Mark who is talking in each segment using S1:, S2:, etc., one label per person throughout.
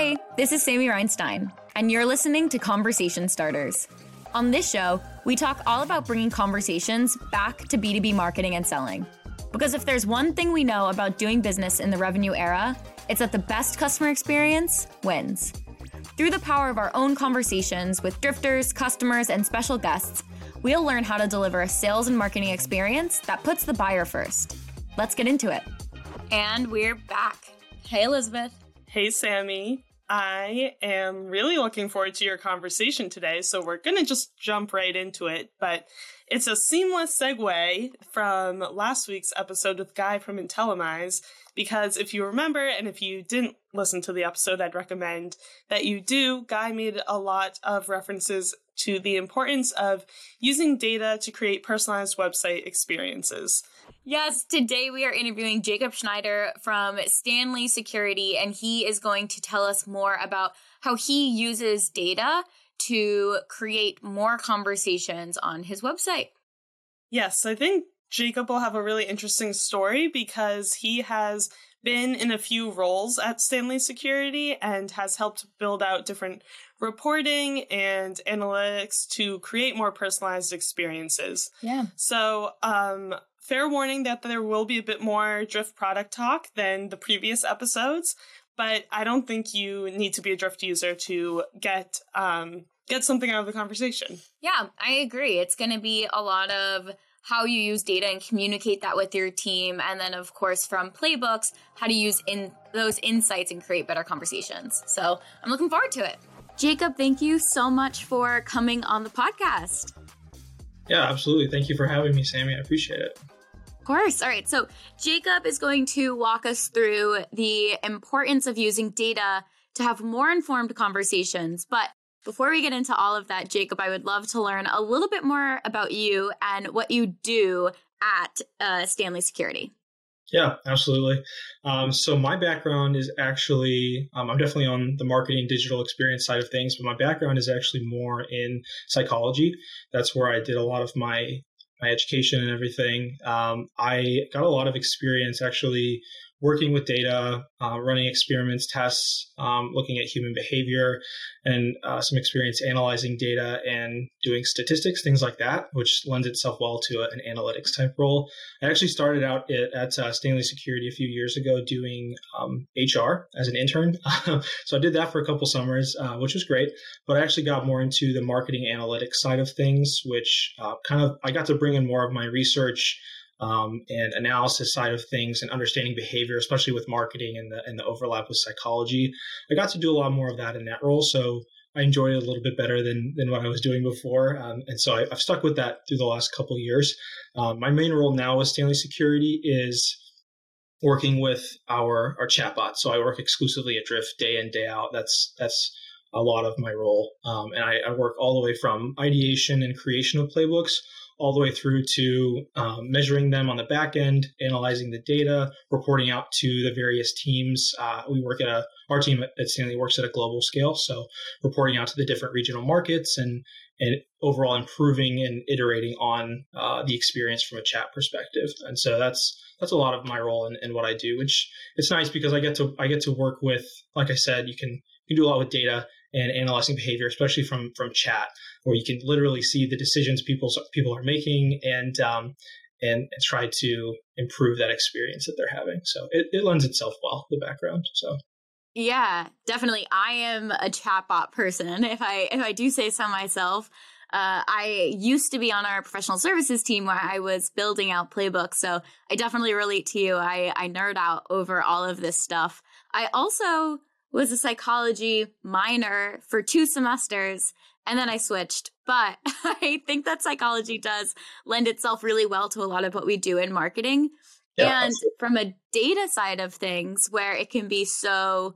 S1: Hey, this is Sammy Reinstein, and you're listening to Conversation Starters. On this show, we talk all about bringing conversations back to B2B marketing and selling. Because if there's one thing we know about doing business in the revenue era, it's that the best customer experience wins. Through the power of our own conversations with drifters, customers, and special guests, we'll learn how to deliver a sales and marketing experience that puts the buyer first. Let's get into it. And we're back. Hey, Elizabeth.
S2: Hey, Sammy. I am really looking forward to your conversation today, so we're going to just jump right into it. But it's a seamless segue from last week's episode with Guy from Intellimize, because if you remember, and if you didn't listen to the episode, I'd recommend that you do. Guy made a lot of references to the importance of using data to create personalized website experiences.
S1: Yes, today we are interviewing Jacob Schneider from Stanley Security, and he is going to tell us more about how he uses data to create more conversations on his website.
S2: Yes, I think Jacob will have a really interesting story because he has been in a few roles at Stanley Security and has helped build out different reporting and analytics to create more personalized experiences.
S1: Yeah.
S2: So, um, fair warning that there will be a bit more Drift product talk than the previous episodes, but I don't think you need to be a Drift user to get um, get something out of the conversation.
S1: Yeah, I agree. It's going to be a lot of how you use data and communicate that with your team and then of course from playbooks how to use in those insights and create better conversations so i'm looking forward to it jacob thank you so much for coming on the podcast
S3: yeah absolutely thank you for having me sammy i appreciate it
S1: of course. All right. So, Jacob is going to walk us through the importance of using data to have more informed conversations. But before we get into all of that, Jacob, I would love to learn a little bit more about you and what you do at uh, Stanley Security.
S3: Yeah, absolutely. Um, so my background is actually, um, I'm definitely on the marketing digital experience side of things, but my background is actually more in psychology. That's where I did a lot of my my education and everything. Um, I got a lot of experience actually working with data, uh, running experiments, tests, um, looking at human behavior, and uh, some experience analyzing data and doing statistics, things like that, which lends itself well to a, an analytics type role. I actually started out at, at uh, Stanley Security a few years ago doing um, HR as an intern. so I did that for a couple summers, uh, which was great. But I actually got more into the marketing analytics side of things, which uh, kind of I got to bring in more of my research um, and analysis side of things and understanding behavior, especially with marketing and the and the overlap with psychology. I got to do a lot more of that in that role, so I enjoyed it a little bit better than than what I was doing before, um, and so I, have stuck with that through the last couple years. Um, my main role now with Stanley Security is working with our our chatbot. So I work exclusively at Drift day in day out. That's that's a lot of my role, um, and I, I work all the way from ideation and creation of playbooks all the way through to um, measuring them on the back end, analyzing the data, reporting out to the various teams. Uh, we work at a our team at Stanley works at a global scale, so reporting out to the different regional markets and and overall improving and iterating on uh, the experience from a chat perspective. And so that's that's a lot of my role in what I do, which it's nice because I get to I get to work with, like I said, you can you can do a lot with data and analyzing behavior, especially from from chat, where you can literally see the decisions people people are making and um, and, try to improve that experience that they're having. So it, it lends itself well the background. So
S1: yeah, definitely. I am a chatbot person. If I if I do say so myself. Uh, I used to be on our professional services team where I was building out playbooks. So I definitely relate to you. I, I nerd out over all of this stuff. I also was a psychology minor for two semesters and then I switched. But I think that psychology does lend itself really well to a lot of what we do in marketing. Yeah, and from a data side of things, where it can be so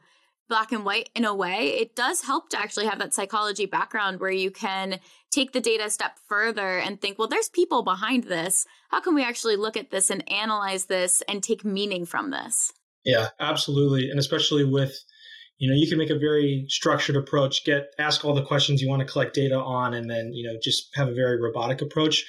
S1: black and white in a way, it does help to actually have that psychology background where you can take the data a step further and think, well, there's people behind this. How can we actually look at this and analyze this and take meaning from this?
S3: Yeah, absolutely. And especially with you know you can make a very structured approach get ask all the questions you want to collect data on and then you know just have a very robotic approach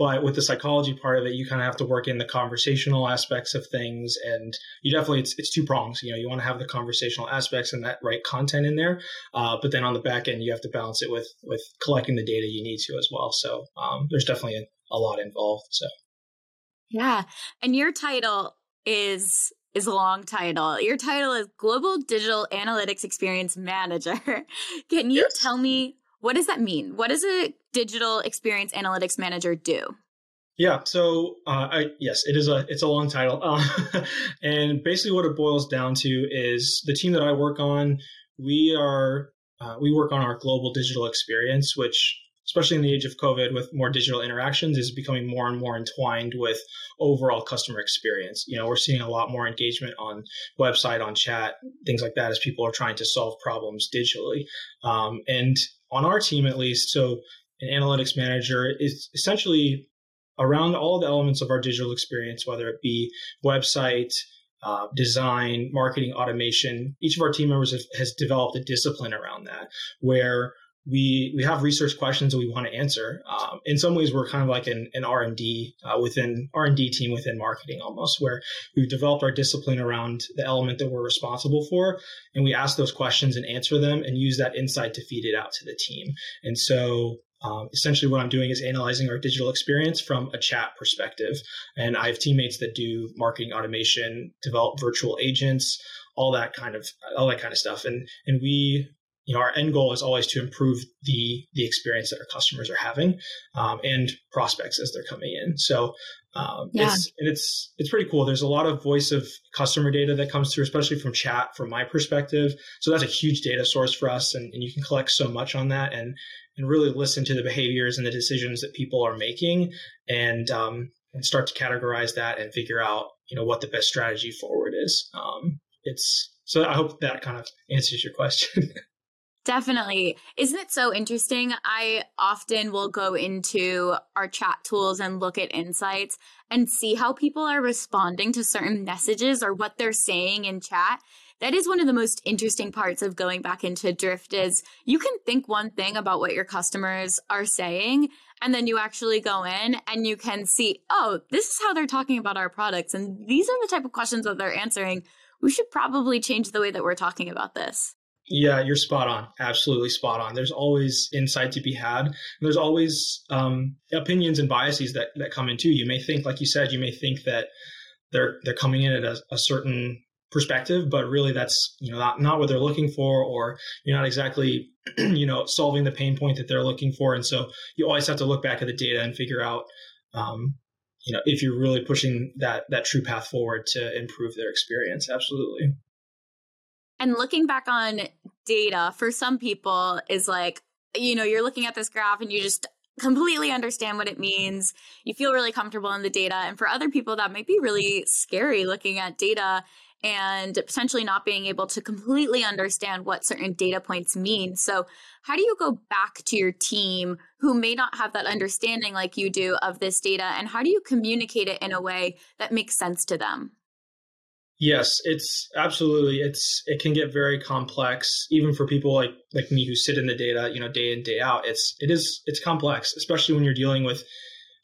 S3: but with the psychology part of it, you kind of have to work in the conversational aspects of things, and you definitely it's it's two prongs. You know, you want to have the conversational aspects and that right content in there, uh, but then on the back end, you have to balance it with with collecting the data you need to as well. So um, there's definitely a, a lot involved. So
S1: yeah, and your title is is a long title. Your title is Global Digital Analytics Experience Manager. Can you yes. tell me what does that mean? What does a digital experience analytics manager do?
S3: Yeah, so uh, I, yes, it is a it's a long title, uh, and basically what it boils down to is the team that I work on. We are uh, we work on our global digital experience, which especially in the age of COVID with more digital interactions, is becoming more and more entwined with overall customer experience. You know, we're seeing a lot more engagement on website, on chat, things like that as people are trying to solve problems digitally. Um, and on our team, at least, so an analytics manager is essentially around all the elements of our digital experience, whether it be website, uh, design, marketing, automation. Each of our team members have, has developed a discipline around that where we we have research questions that we want to answer. Um, in some ways, we're kind of like an, an R and D uh, within R and D team within marketing, almost where we've developed our discipline around the element that we're responsible for, and we ask those questions and answer them, and use that insight to feed it out to the team. And so. Um, essentially, what I'm doing is analyzing our digital experience from a chat perspective. And I have teammates that do marketing automation, develop virtual agents, all that kind of all that kind of stuff. And and we you know, our end goal is always to improve the the experience that our customers are having um, and prospects as they're coming in. So um, yeah. it's and it's it's pretty cool. There's a lot of voice of customer data that comes through, especially from chat, from my perspective. So that's a huge data source for us, and, and you can collect so much on that and and really listen to the behaviors and the decisions that people are making, and um, and start to categorize that and figure out you know what the best strategy forward is. Um, it's so I hope that kind of answers your question.
S1: Definitely. Isn't it so interesting? I often will go into our chat tools and look at insights and see how people are responding to certain messages or what they're saying in chat. That is one of the most interesting parts of going back into Drift is you can think one thing about what your customers are saying and then you actually go in and you can see, oh, this is how they're talking about our products and these are the type of questions that they're answering. We should probably change the way that we're talking about this.
S3: Yeah, you're spot on. Absolutely spot on. There's always insight to be had. There's always um, opinions and biases that, that come into. You may think, like you said, you may think that they're they're coming in at a, a certain perspective, but really that's you know not, not what they're looking for, or you're not exactly you know solving the pain point that they're looking for. And so you always have to look back at the data and figure out um, you know if you're really pushing that that true path forward to improve their experience. Absolutely.
S1: And looking back on data for some people is like, you know, you're looking at this graph and you just completely understand what it means. You feel really comfortable in the data. And for other people, that might be really scary looking at data and potentially not being able to completely understand what certain data points mean. So, how do you go back to your team who may not have that understanding like you do of this data? And how do you communicate it in a way that makes sense to them?
S3: Yes, it's absolutely. It's it can get very complex, even for people like like me who sit in the data, you know, day in day out. It's it is it's complex, especially when you're dealing with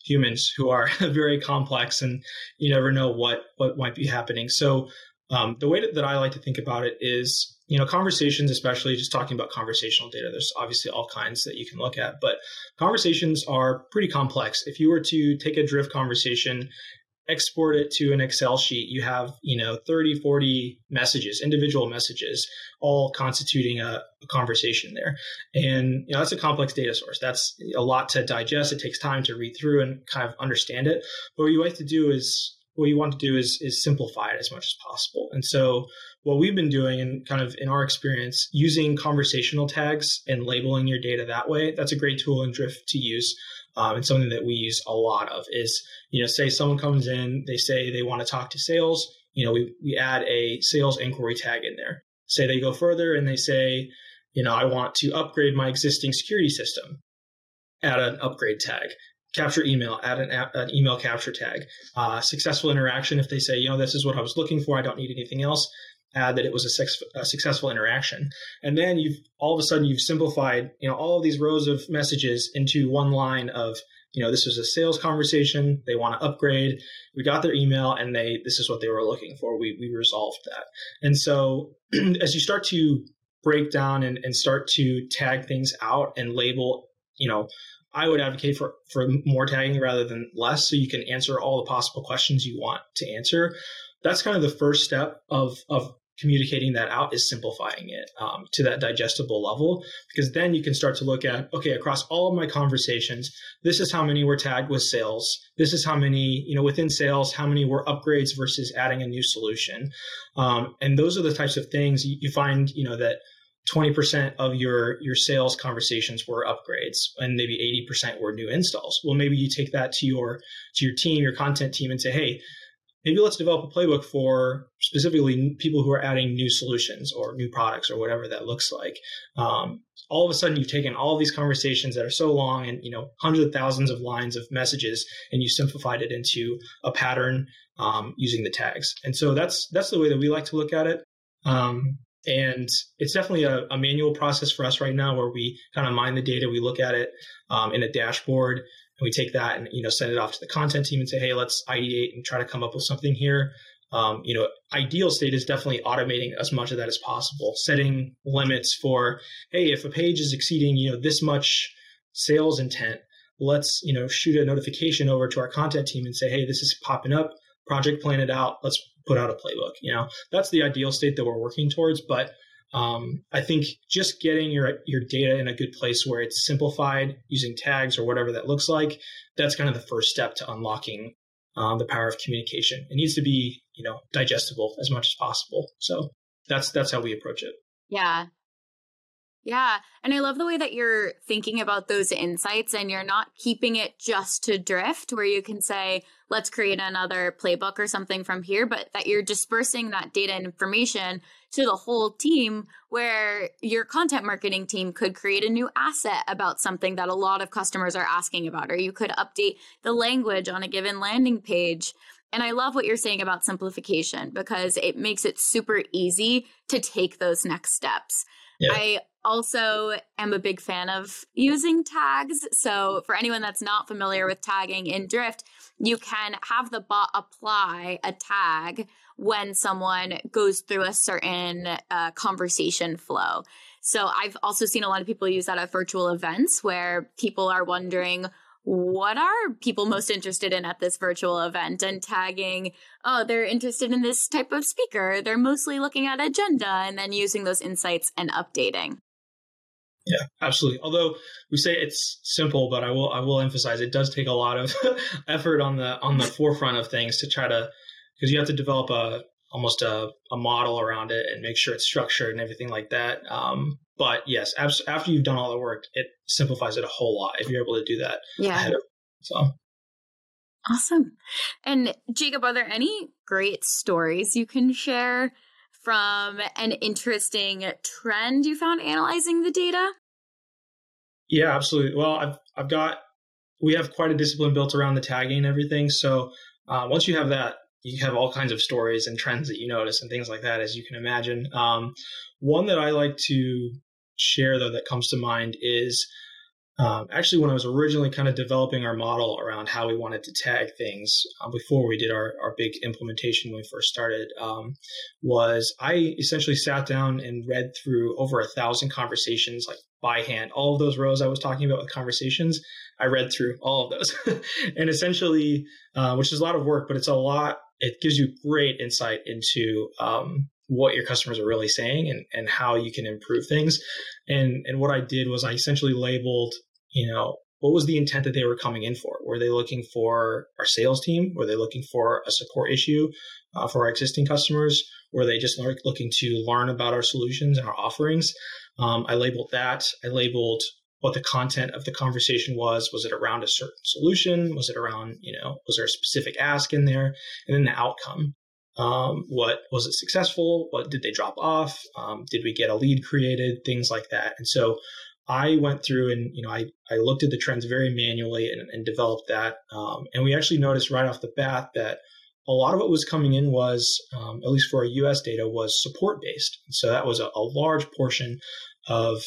S3: humans who are very complex, and you never know what what might be happening. So um, the way that, that I like to think about it is, you know, conversations, especially just talking about conversational data. There's obviously all kinds that you can look at, but conversations are pretty complex. If you were to take a drift conversation export it to an Excel sheet, you have, you know, 30, 40 messages, individual messages, all constituting a, a, conversation there. And, you know, that's a complex data source. That's a lot to digest. It takes time to read through and kind of understand it. But what you like to do is, what you want to do is, is simplify it as much as possible. And so what we've been doing and kind of in our experience, using conversational tags and labeling your data that way, that's a great tool in Drift to use um, and something that we use a lot of is, you know, say someone comes in, they say they want to talk to sales, you know, we, we add a sales inquiry tag in there. Say they go further and they say, you know, I want to upgrade my existing security system, add an upgrade tag. Capture email, add an, an email capture tag. Uh, successful interaction, if they say, you know, this is what I was looking for, I don't need anything else, add that it was a, sex, a, successful interaction. And then you've all of a sudden you've simplified, you know, all of these rows of messages into one line of you know, this was a sales conversation. They want to upgrade. We got their email and they, this is what they were looking for. We, we resolved that. And so as you start to break down and, and start to tag things out and label, you know, I would advocate for, for more tagging rather than less so you can answer all the possible questions you want to answer. That's kind of the first step of, of communicating that out is simplifying it um, to that digestible level. Because then you can start to look at okay across all of my conversations this is how many were tagged with sales. This is how many you know within sales how many were upgrades versus adding a new solution. Um, and those are the types of things you, you find you know that 20% of your your sales conversations were upgrades and maybe 80% were new installs. Well maybe you take that to your to your team your content team and say hey maybe let's develop a playbook for specifically people who are adding new solutions or new products or whatever that looks like. Um, all of a sudden, you've taken all these conversations that are so long and you know hundreds of thousands of lines of messages, and you simplified it into a pattern um, using the tags. And so that's that's the way that we like to look at it. Um, and it's definitely a, a, manual process for us right now where we kind of mine the data, we look at it um, in a dashboard, and we take that and you know send it off to the content team and say hey let's ideate and try to come up with something here. Um, you know ideal state is definitely automating as much of that as possible setting limits for hey if a page is exceeding you know this much sales intent let's you know shoot a notification over to our content team and say hey this is popping up. Project plan it out. Let's put out a playbook you know? That's the ideal state that we're working towards but um, I think just getting your your data in a good place where it's simplified using tags or whatever that looks like, that's kind of the first step to unlocking um, the power of communication. It needs to be you know digestible as much as possible. So that's that's how we approach it.
S1: Yeah, yeah. And I love the way that you're thinking about those insights and you're not keeping it just to drift where you can say, let's create another playbook or something from here, but that you're dispersing that data and information to the whole team where your content marketing team could create a new asset about something that a lot of customers are asking about, or you could update the language on a given landing page. And I love what you're saying about simplification because it makes it super easy to take those next steps. Yeah. I also am a big fan of using tags. So, for anyone that's not familiar with tagging in Drift, you can have the bot apply a tag when someone goes through a certain uh, conversation flow. So, I've also seen a lot of people use that at virtual events where people are wondering, what are people most interested in at this virtual event and tagging oh they're interested in this type of speaker they're mostly looking at agenda and then using those insights and updating
S3: yeah absolutely although we say it's simple but i will i will emphasize it does take a lot of effort on the on the forefront of things to try to because you have to develop a almost a, a model around it and make sure it's structured and everything like that um, but yes, after you've done all the work, it simplifies it a whole lot if you're able to do that.
S1: Yeah.
S3: Of, so
S1: awesome. And Jacob, are there any great stories you can share from an interesting trend you found analyzing the data?
S3: Yeah, absolutely. Well, I've I've got we have quite a discipline built around the tagging and everything. So uh, once you have that, you have all kinds of stories and trends that you notice and things like that, as you can imagine. Um, one that I like to share though that comes to mind is um, actually when I was originally kind of developing our model around how we wanted to tag things uh, before we did our, our big implementation when we first started um, was I essentially sat down and read through over a thousand conversations like by hand. All of those rows I was talking about with conversations I read through all of those. And essentially uh, which is a lot of work but it's a lot it gives you great insight into um, what your customers are really saying and, and how you can improve things. And and what I did was I essentially labeled, you know, what was the intent that they were coming in for? Were they looking for our sales team? Were they looking for a support issue uh, for our existing customers? Were they just looking to learn about our solutions and our offerings? Um, I labeled that. I labeled what the content of the conversation was. Was it around a certain solution? Was it around, you know, was there a specific ask in there? And then the outcome. Um, what was it successful? What did they drop off? Um, did we get a lead created? Things like that. And so I went through and you know I, I looked at the trends very manually and, and developed that. Um, and we actually noticed right off the bat that a lot of what was coming in was, um, at least for our U.S. data, was support based. So that was a, a large portion of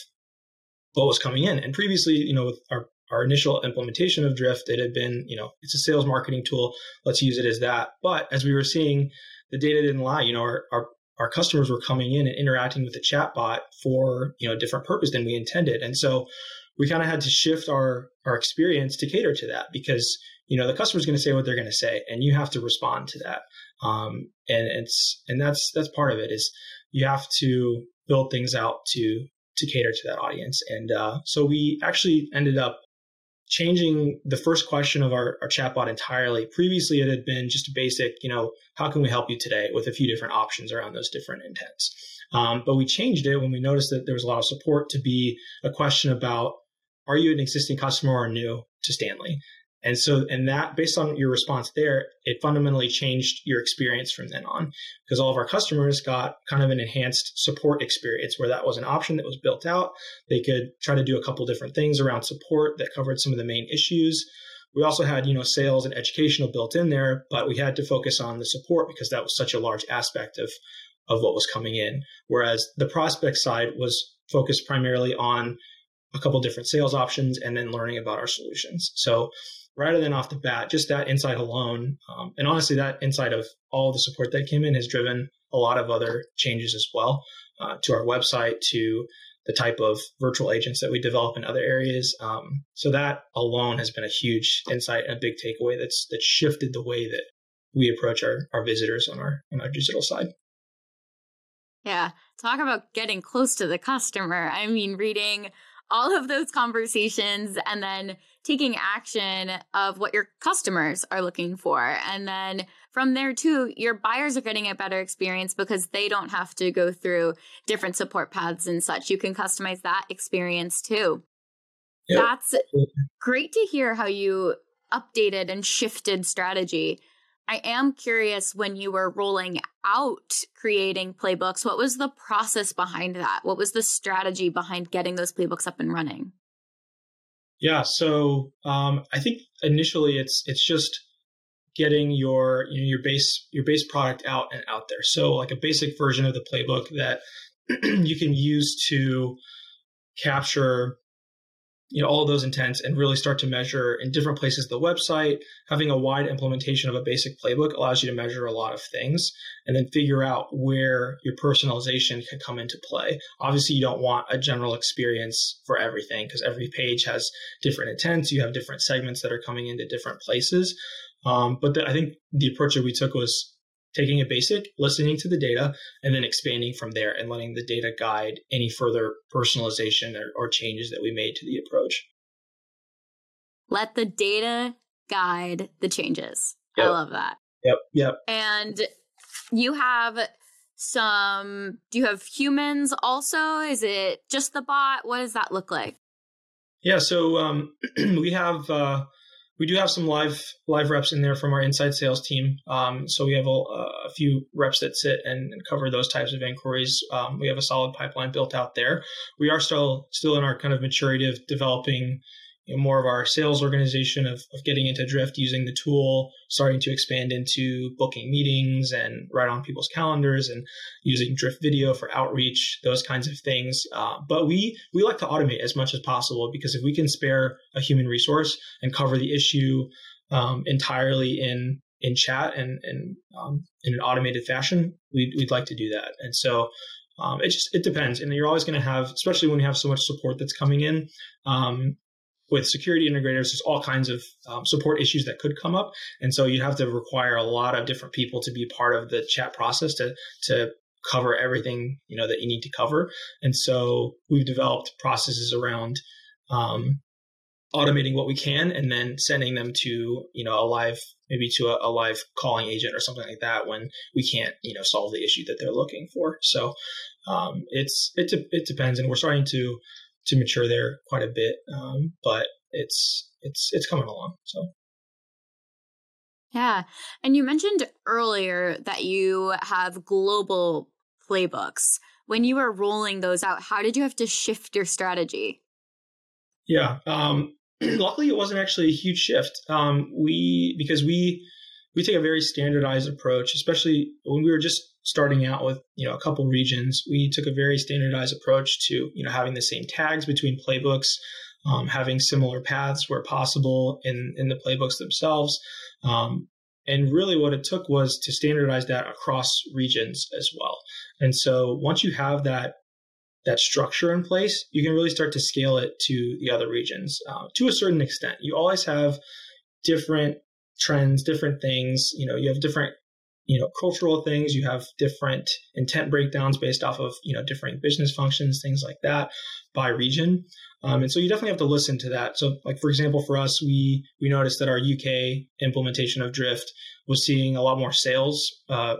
S3: what was coming in. And previously, you know, with our our initial implementation of Drift, it had been, you know, it's a sales marketing tool. Let's use it as that. But as we were seeing, the data didn't lie. You know, our, our, our customers were coming in and interacting with the chatbot for, you know, a different purpose than we intended. And so we kind of had to shift our, our experience to cater to that because, you know, the customer's going to say what they're going to say and you have to respond to that. Um, and it's, and that's, that's part of it is you have to build things out to, to cater to that audience. And, uh, so we actually ended up changing the first question of our, our chatbot entirely. Previously, it had been just a basic, you know, how can we help you today with a few different options around those different intents. Um, but we changed it when we noticed that there was a lot of support to be a question about, are you an existing customer or new to Stanley? And so, and that based on your response there, it fundamentally changed your experience from then on because all of our customers got kind of an enhanced support experience where that was an option that was built out. They could try to do a couple different things around support that covered some of the main issues. We also had, you know, sales and educational built in there, but we had to focus on the support because that was such a large aspect of, of what was coming in. Whereas the prospect side was focused primarily on a couple different sales options and then learning about our solutions. So rather than off the bat, just that insight alone, um, and honestly, that insight of all the support that came in has driven a lot of other changes as well uh, to our website, to the type of virtual agents that we develop in other areas. Um, so that alone has been a huge insight and a big takeaway that's that shifted the way that we approach our, our visitors on our on our digital side.
S1: Yeah, talk about getting close to the customer. I mean, reading all of those conversations and then taking action of what your customers are looking for. And then from there too, your buyers are getting a better experience because they don't have to go through different support paths and such. You can customize that experience too. Yep. That's great to hear how you updated and shifted strategy. I am curious when you were rolling out creating playbooks, what was the process behind that? What was the strategy behind getting those playbooks up and running?
S3: Yeah, so um, I think initially it's it's just getting your you know, your base your base product out and out there. So like a basic version of the playbook that you can use to capture you know all of those intents and really start to measure in different places the website. Having a wide implementation of a basic playbook allows you to measure a lot of things and then figure out where your personalization can come into play. Obviously you don't want a general experience for everything because every page has different intents. You have different segments that are coming into different places. Um, but the, i think the approach that we took was taking a basic, listening to the data, and then expanding from there and letting the data guide any further personalization or, or changes that we made to the approach.
S1: Let the data guide the changes. Yep. I love that.
S3: Yep. Yep.
S1: And you have some, do you have humans also? Is it just the bot? What does that look like?
S3: Yeah. So um, we have, uh, we do have some live live reps in there from our inside sales team. Um, so we have a, a, few reps that sit and, and, cover those types of inquiries. Um, we have a solid pipeline built out there. We are still still in our kind of maturity of developing you know, more of our sales organization of, of getting into Drift, using the tool, starting to expand into booking meetings and write on people's calendars and using Drift video for outreach, those kinds of things. Uh, but we we like to automate as much as possible because if we can spare a human resource and cover the issue um, entirely in in chat and, and um, in an automated fashion, we'd, we'd like to do that. And so um, it just it depends, and you're always going to have, especially when you have so much support that's coming in. Um, with security integrators, there's all kinds of um, support issues that could come up, and so you have to require a lot of different people to be part of the chat process to to cover everything you know that you need to cover. And so we've developed processes around um, automating what we can, and then sending them to you know a live maybe to a, a live calling agent or something like that when we can't you know solve the issue that they're looking for. So um, it's it de- it depends, and we're starting to to mature there quite a bit. Um, but it's it's it's coming along. So.
S1: Yeah. And you mentioned earlier that you have global playbooks. When you were rolling those out, how did you have to shift your strategy?
S3: Yeah. Um, luckily, it wasn't actually a huge shift. Um, we, because we, we take a very standardized approach, especially when we were just starting out with you know a couple regions we took a very standardized approach to you know having the same tags between playbooks um, having similar paths where possible in, in the playbooks themselves. Um, and really, what it took was to standardize that across regions as well. And so, once you have that that structure in place, you can really start to scale it to the other regions uh, to a certain extent. You always have different trends, different things. You know, you have different you know cultural things. You have different intent breakdowns based off of you know different business functions things like that by region. Um, and so you definitely have to listen to that. So like for example for us we we noticed that our uk implementation of drift was seeing a lot more sales uh,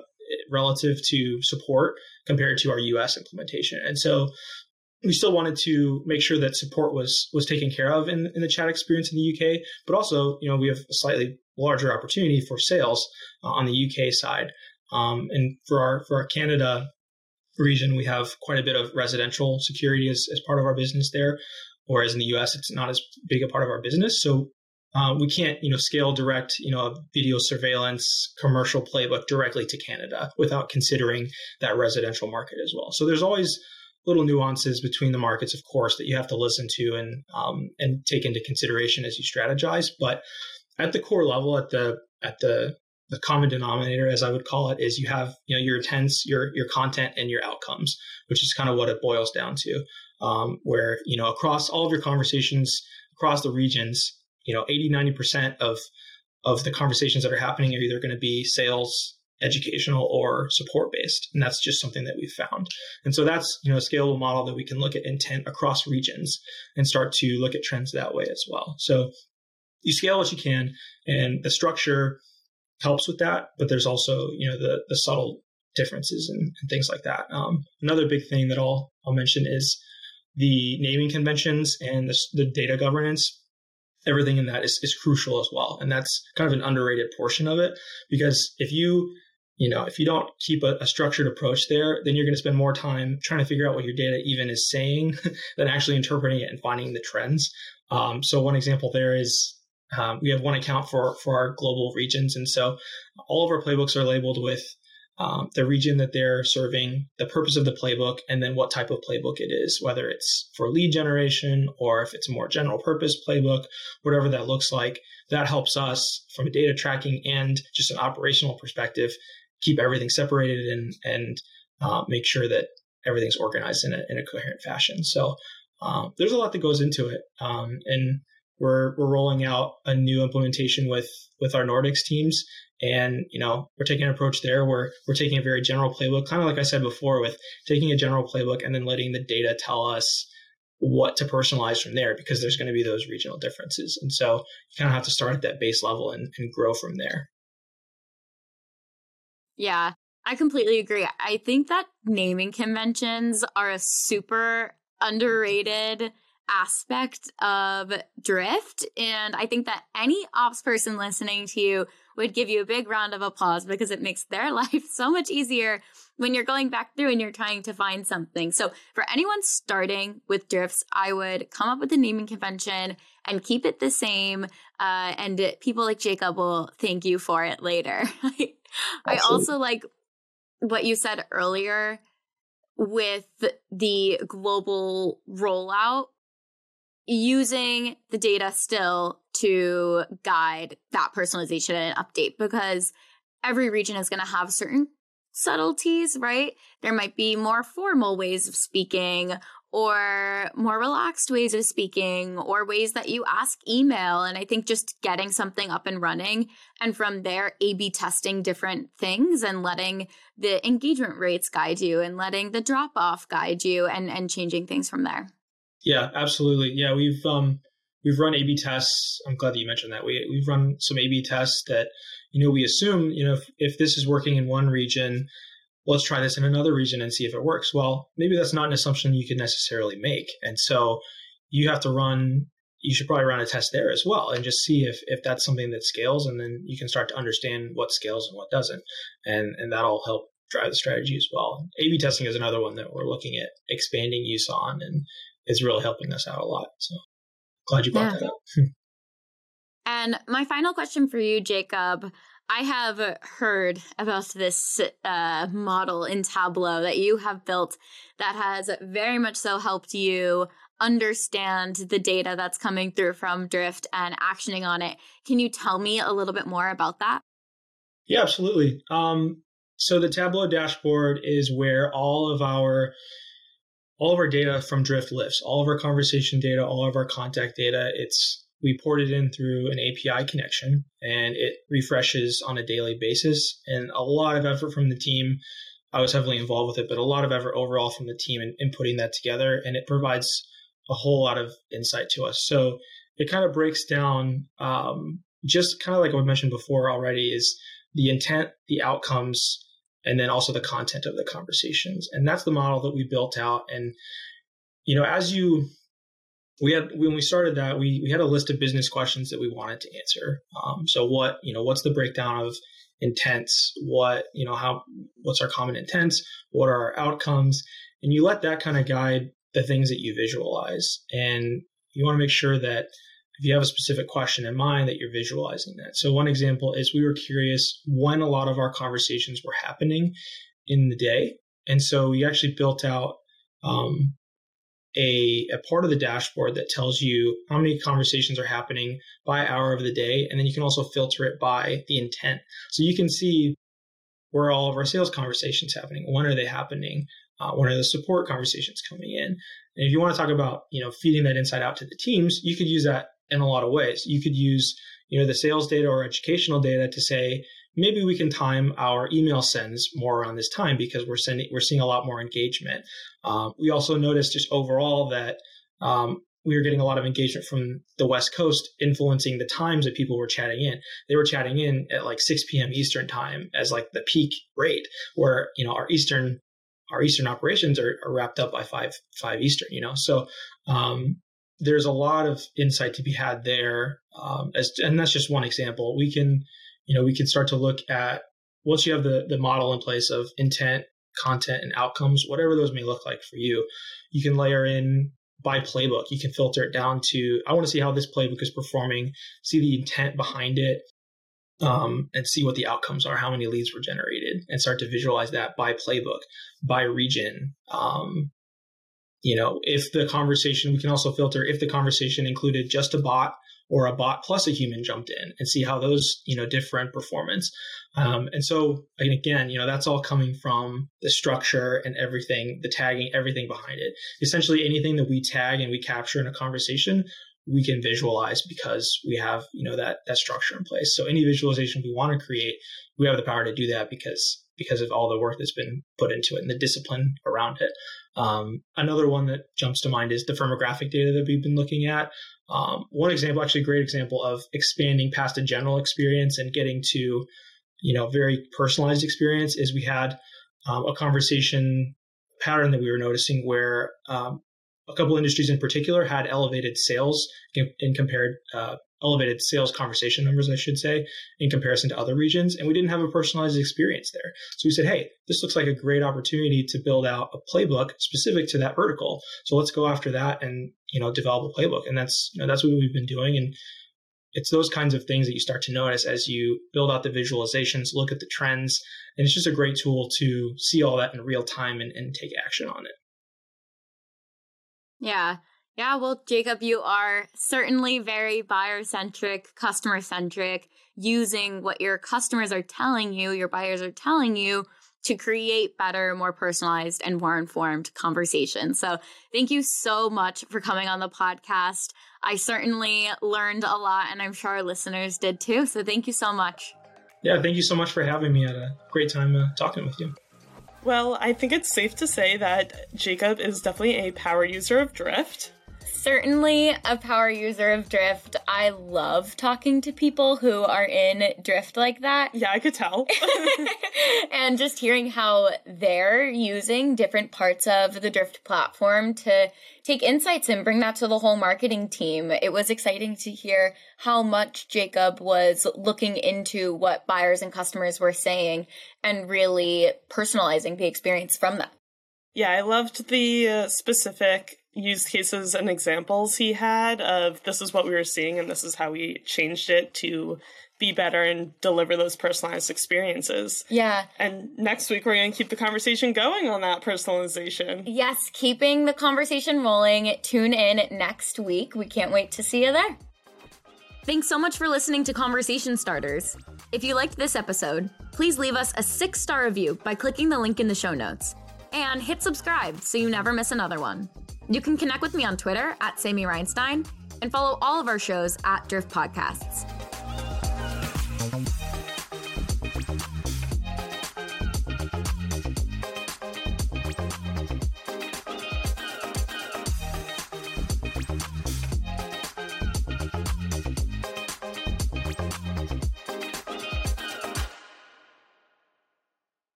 S3: relative to support compared to our us implementation. And so we still wanted to make sure that support was was taken care of in, in the chat experience in the UK, but also, you know, we have a slightly larger opportunity for sales uh, on the UK side. Um, and for our for our Canada region, we have quite a bit of residential security as, as part of our business there, whereas in the US, it's not as big a part of our business. So uh, we can't, you know, scale direct, you know, video surveillance commercial playbook directly to Canada without considering that residential market as well. So there's always little nuances between the markets, of course, that you have to listen to and um, and take into consideration as you strategize. But at the core level, at the at the the common denominator, as I would call it, is you have you know your intents, your your content, and your outcomes, which is kind of what it boils down to. Um, where you know across all of your conversations across the regions, you know 80 90 percent of of the conversations that are happening are either going to be sales educational or support based and that's just something that we've found and so that's you know a scalable model that we can look at intent across regions and start to look at trends that way as well so you scale what you can and the structure helps with that but there's also you know the the subtle differences and, and things like that um, another big thing that i'll i'll mention is the naming conventions and the, the data governance everything in that is, is crucial as well and that's kind of an underrated portion of it because if you you know, if you don't keep a, a structured approach there, then you're going to spend more time trying to figure out what your data even is saying than actually interpreting it and finding the trends. Um, so one example there is um, we have one account for for our global regions, and so all of our playbooks are labeled with um, the region that they're serving, the purpose of the playbook, and then what type of playbook it is, whether it's for lead generation or if it's a more general purpose playbook, whatever that looks like. That helps us from a data tracking and just an operational perspective keep everything separated and and uh, make sure that everything's organized in a, in a coherent fashion. So um, there's a lot that goes into it, um, and we're we're rolling out a new implementation with with our Nordics teams, and you know we're taking an approach there where we're taking a very general playbook, kind of like I said before, with taking a general playbook and then letting the data tell us what to personalize from there because there's going to be those regional differences, and so you kind of have to start at that base level and, and grow from there.
S1: Yeah, I completely agree. I think that naming conventions are a super underrated aspect of drift. And I think that any ops person listening to you would give you a big round of applause because it makes their life so much easier when you're going back through and you're trying to find something. So, for anyone starting with drifts, I would come up with a naming convention and keep it the same. Uh, and people like Jacob will thank you for it later. I also like what you said earlier with the global rollout using the data still to guide that personalization and update because every region is going to have certain subtleties, right? There might be more formal ways of speaking or more relaxed ways of speaking or ways that you ask email. And I think just getting something up and running and from there, A B testing different things and letting the engagement rates guide you and letting the drop off guide you and, and changing things from there.
S3: Yeah, absolutely. Yeah, we've um we've run A B tests. I'm glad that you mentioned that. We we've run some A B tests that, you know, we assume, you know, if, if this is working in one region, let's try this in another region and see if it works. Well, maybe that's not an assumption you can necessarily make. And so you have to run, you should probably run a test there as well and just see if, if that's something that scales. And then you can start to understand what scales and what doesn't. And, and that'll help drive the strategy as well. A B testing is another one that we're looking at expanding use on and is really helping us out a lot. So glad you brought yeah. that up.
S1: and my final question for you, Jacob. I have heard about this uh, model in Tableau that you have built that has very much so helped you understand the data that's coming through from Drift and actioning on it. Can you tell me a little bit more about that?
S3: Yeah, absolutely. Um, so the Tableau dashboard is where all of our all of our data from Drift lifts, all of our conversation data, all of our contact data. It's we port it in through an API connection and it refreshes on a daily basis. And a lot of effort from the team. I was heavily involved with it, but a lot of effort overall from the team in, in putting that together. And it provides a whole lot of insight to us. So it kind of breaks down um, just kind of like I mentioned before already is the intent, the outcomes, and then also the content of the conversations. And that's the model that we built out. And, you know, as you, we had, when we started that, we, we had a list of business questions that we wanted to answer. Um, so what, you know, what's the breakdown of intents? What, you know, how, what's our common intents? What are our outcomes? And you let that kind of guide the things that you visualize. And you want to make sure that if you have a specific question in mind that you're visualizing that. So one example is we were curious when a lot of our conversations were happening in the day. And so we actually built out um, a, a part of the dashboard that tells you how many conversations are happening by hour of the day. And then you can also filter it by the intent. So you can see where all of our sales conversations happening. When are they happening? uh, one of the support conversations coming in. And if you want to talk about, you know, feeding that insight out to the teams, you could use that in a lot of ways. You could use, you know, the sales data or educational data to say, maybe we can time our email sends more around this time because we're sending, we're seeing a lot more engagement. Um, we also noticed just overall that um, we were getting a lot of engagement from the West Coast, influencing the times that people were chatting in. They were chatting in at like 6 p.m. Eastern time as like the peak rate, where you know our Eastern our Eastern operations are, are wrapped up by five five Eastern. You know, so um, there's a lot of insight to be had there. Um, as and that's just one example. We can, you know, we can start to look at once you have the the model in place of intent, content, and outcomes, whatever those may look like for you. You can layer in by playbook. You can filter it down to I want to see how this playbook is performing, see the intent behind it, um, and see what the outcomes are, how many leads were generated, and start to visualize that by playbook, by region. Um, you know, if the conversation, we can also filter if the conversation included just a bot or a bot plus a human jumped in and see how those, you know, different performance. Um, and so, and again, you know, that's all coming from the structure and everything, the tagging, everything behind it. Essentially, anything that we tag and we capture in a conversation, we can visualize because we have you know that that structure in place so any visualization we want to create we have the power to do that because because of all the work that's been put into it and the discipline around it. Um, another one that jumps to mind is the firmographic data that we've been looking at. Um, one example actually a great example of expanding past a general experience and getting to you know very personalized experience is we had um, a conversation pattern that we were noticing where um, a couple industries in particular had elevated sales in, compared uh, elevated sales conversation numbers, I should say, in comparison to other regions, and we didn't have a personalized experience there. So we said, hey, this looks like a great opportunity to build out a playbook specific to that vertical. So let's go after that and you know develop a playbook, and that's you know that's what we've been doing and. It's those kinds of things that you start to notice as you build out the visualizations, look at the trends, and it's just a great tool to see all that in real time and, and take action on it.
S1: Yeah. Yeah, well, Jacob, you are certainly very buyer centric, customer centric, using what your customers are telling you, your buyers are telling you to create better, more personalized, and more informed conversations. So, thank you so much for coming on the podcast. I certainly learned a lot, and I'm sure our listeners did too. So, thank you so much.
S3: Yeah, thank you so much for having me. I had a great time uh, talking with you.
S2: Well, I think it's safe to say that Jacob is definitely a power user of Drift.
S1: Certainly a power user of Drift. I love talking to people who are in Drift like that.
S2: Yeah, I could tell.
S1: and just hearing how they're using different parts of the Drift platform to take insights and bring that to the whole marketing team. It was exciting to hear how much Jacob was looking into what buyers and customers were saying and really personalizing the experience from that.
S2: Yeah, I loved the uh, specific use cases and examples he had of this is what we were seeing and this is how we changed it to be better and deliver those personalized experiences.
S1: Yeah.
S2: And next week, we're going to keep the conversation going on that personalization.
S1: Yes, keeping the conversation rolling. Tune in next week. We can't wait to see you there. Thanks so much for listening to Conversation Starters. If you liked this episode, please leave us a six star review by clicking the link in the show notes. And hit subscribe so you never miss another one. You can connect with me on Twitter at Sammy Reinstein and follow all of our shows at Drift Podcasts.